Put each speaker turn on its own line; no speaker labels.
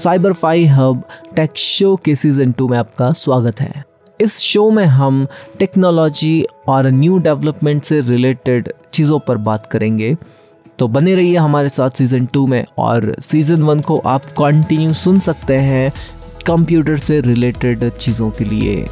Cyber fi hub tech show के season two में आपका स्वागत है। इस शो में हम टेक्नोलॉजी और न्यू डेवलपमेंट से रिलेटेड चीज़ों पर बात करेंगे। तो बने रहिए हमारे साथ सीज़न टू में और सीज़न वन को आप कंटिन्यू सुन सकते हैं कंप्यूटर से रिलेटेड चीज़ों के लिए।